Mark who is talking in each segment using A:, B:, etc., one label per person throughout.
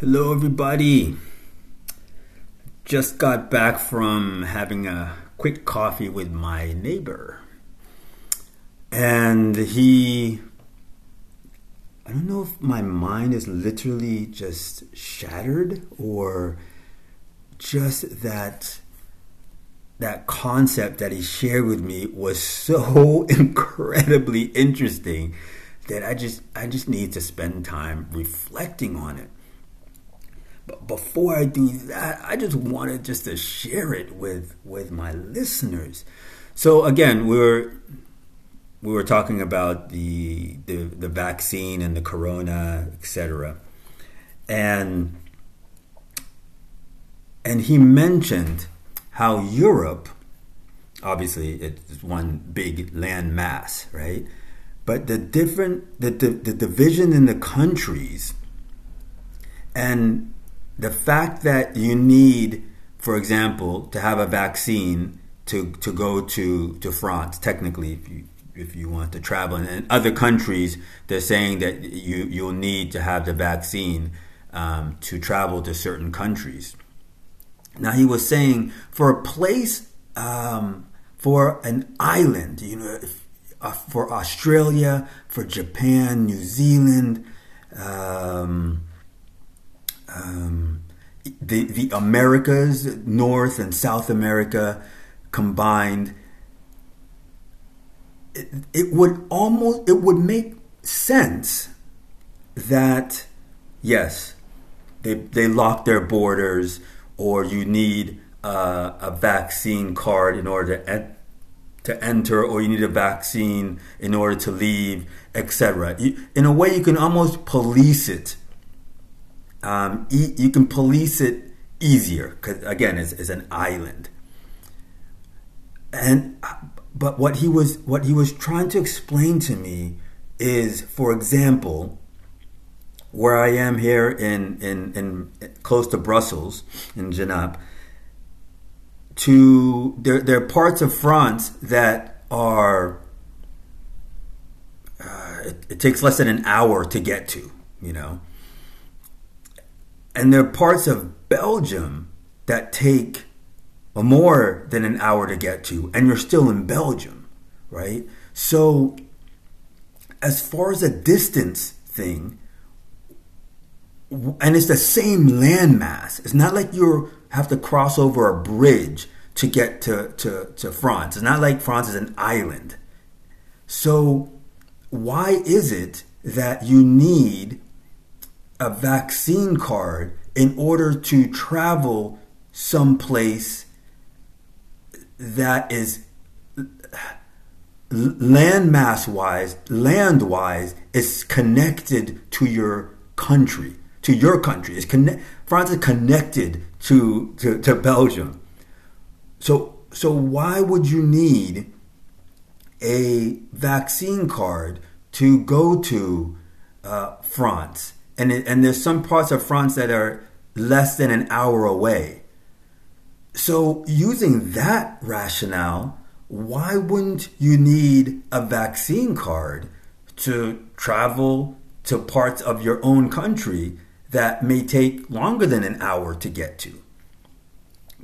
A: Hello, everybody. Just got back from having a quick coffee with my neighbor. And he. I don't know if my mind is literally just shattered or just that that concept that he shared with me was so incredibly interesting that I just I just need to spend time reflecting on it. But before I do that, I just wanted just to share it with with my listeners. So again, we were we were talking about the the, the vaccine and the corona, etc. And and he mentioned how Europe, obviously, it's one big land mass, right? But the different the, the, the division in the countries and the fact that you need, for example, to have a vaccine to, to go to, to France, technically, if you if you want to travel, and in other countries, they're saying that you you'll need to have the vaccine um, to travel to certain countries. Now he was saying for a place, um, for an island, you know, if, uh, for Australia, for Japan, New Zealand. Um, um, the the Americas, North and South America combined, it, it would almost it would make sense that yes, they they lock their borders, or you need uh, a vaccine card in order to en- to enter, or you need a vaccine in order to leave, etc. In a way, you can almost police it um, you can police it easier because again it's, it's, an island. And but what he was what he was trying to explain to me is for example where I am here in in, in close to Brussels in Genappe to there, there are parts of France that are uh, it, it takes less than an hour to get to you know and there are parts of Belgium that take more than an hour to get to, and you're still in Belgium, right? So, as far as a distance thing, and it's the same landmass. It's not like you have to cross over a bridge to get to, to, to France. It's not like France is an island. So, why is it that you need a vaccine card in order to travel someplace that is landmass wise, land wise, is connected to your country, to your country. It's connect, France is connected to, to, to Belgium. So, so why would you need a vaccine card to go to uh, France? And it, and there's some parts of France that are less than an hour away. So using that rationale, why wouldn't you need a vaccine card to travel to parts of your own country that may take longer than an hour to get to?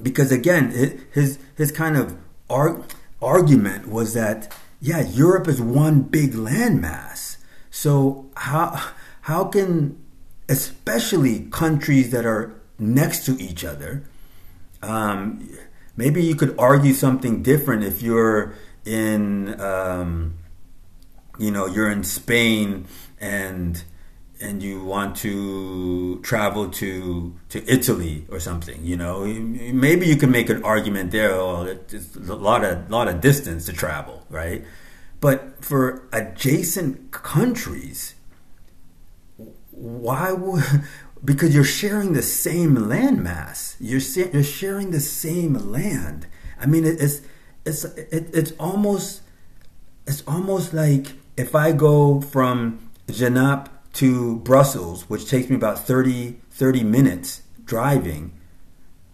A: Because again, his his kind of arg- argument was that yeah, Europe is one big landmass. So how how can especially countries that are next to each other. Um, maybe you could argue something different if you're in, um, you know, you're in Spain and and you want to travel to to Italy or something, you know, maybe you can make an argument there. Oh, it's a lot of lot of distance to travel, right? But for adjacent countries, why would because you're sharing the same landmass. You're you're sharing the same land. I mean it's it's it, it's almost it's almost like if i go from Genappe to brussels which takes me about 30 30 minutes driving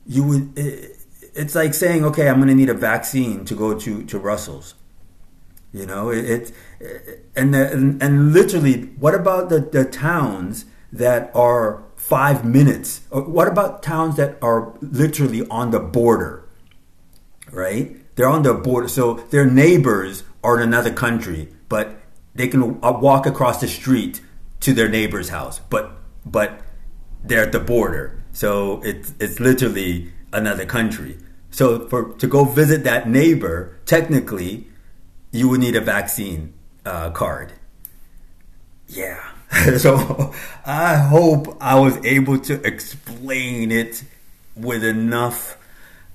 A: you would it, it's like saying okay i'm going to need a vaccine to go to to brussels you know, it, it and, the, and, and literally, what about the, the towns that are five minutes? Uh, what about towns that are literally on the border? Right? They're on the border, so their neighbors are in another country, but they can uh, walk across the street to their neighbor's house, but but they're at the border, so it's it's literally another country. So for to go visit that neighbor, technically, you would need a vaccine uh, card. Yeah. so I hope I was able to explain it with enough.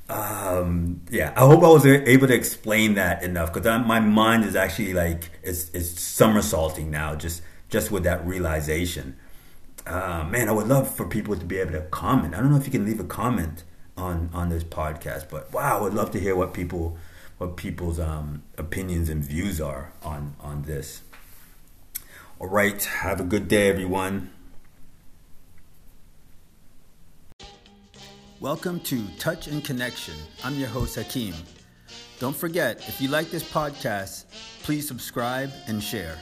A: Um, yeah, I hope I was able to explain that enough because my mind is actually like it's, it's somersaulting now just just with that realization. Uh, man, I would love for people to be able to comment. I don't know if you can leave a comment on on this podcast, but wow, I would love to hear what people what people's um, opinions and views are on on this. All right, have a good day, everyone. Welcome to Touch and Connection. I'm your host Hakeem. Don't forget, if you like this podcast, please subscribe and share.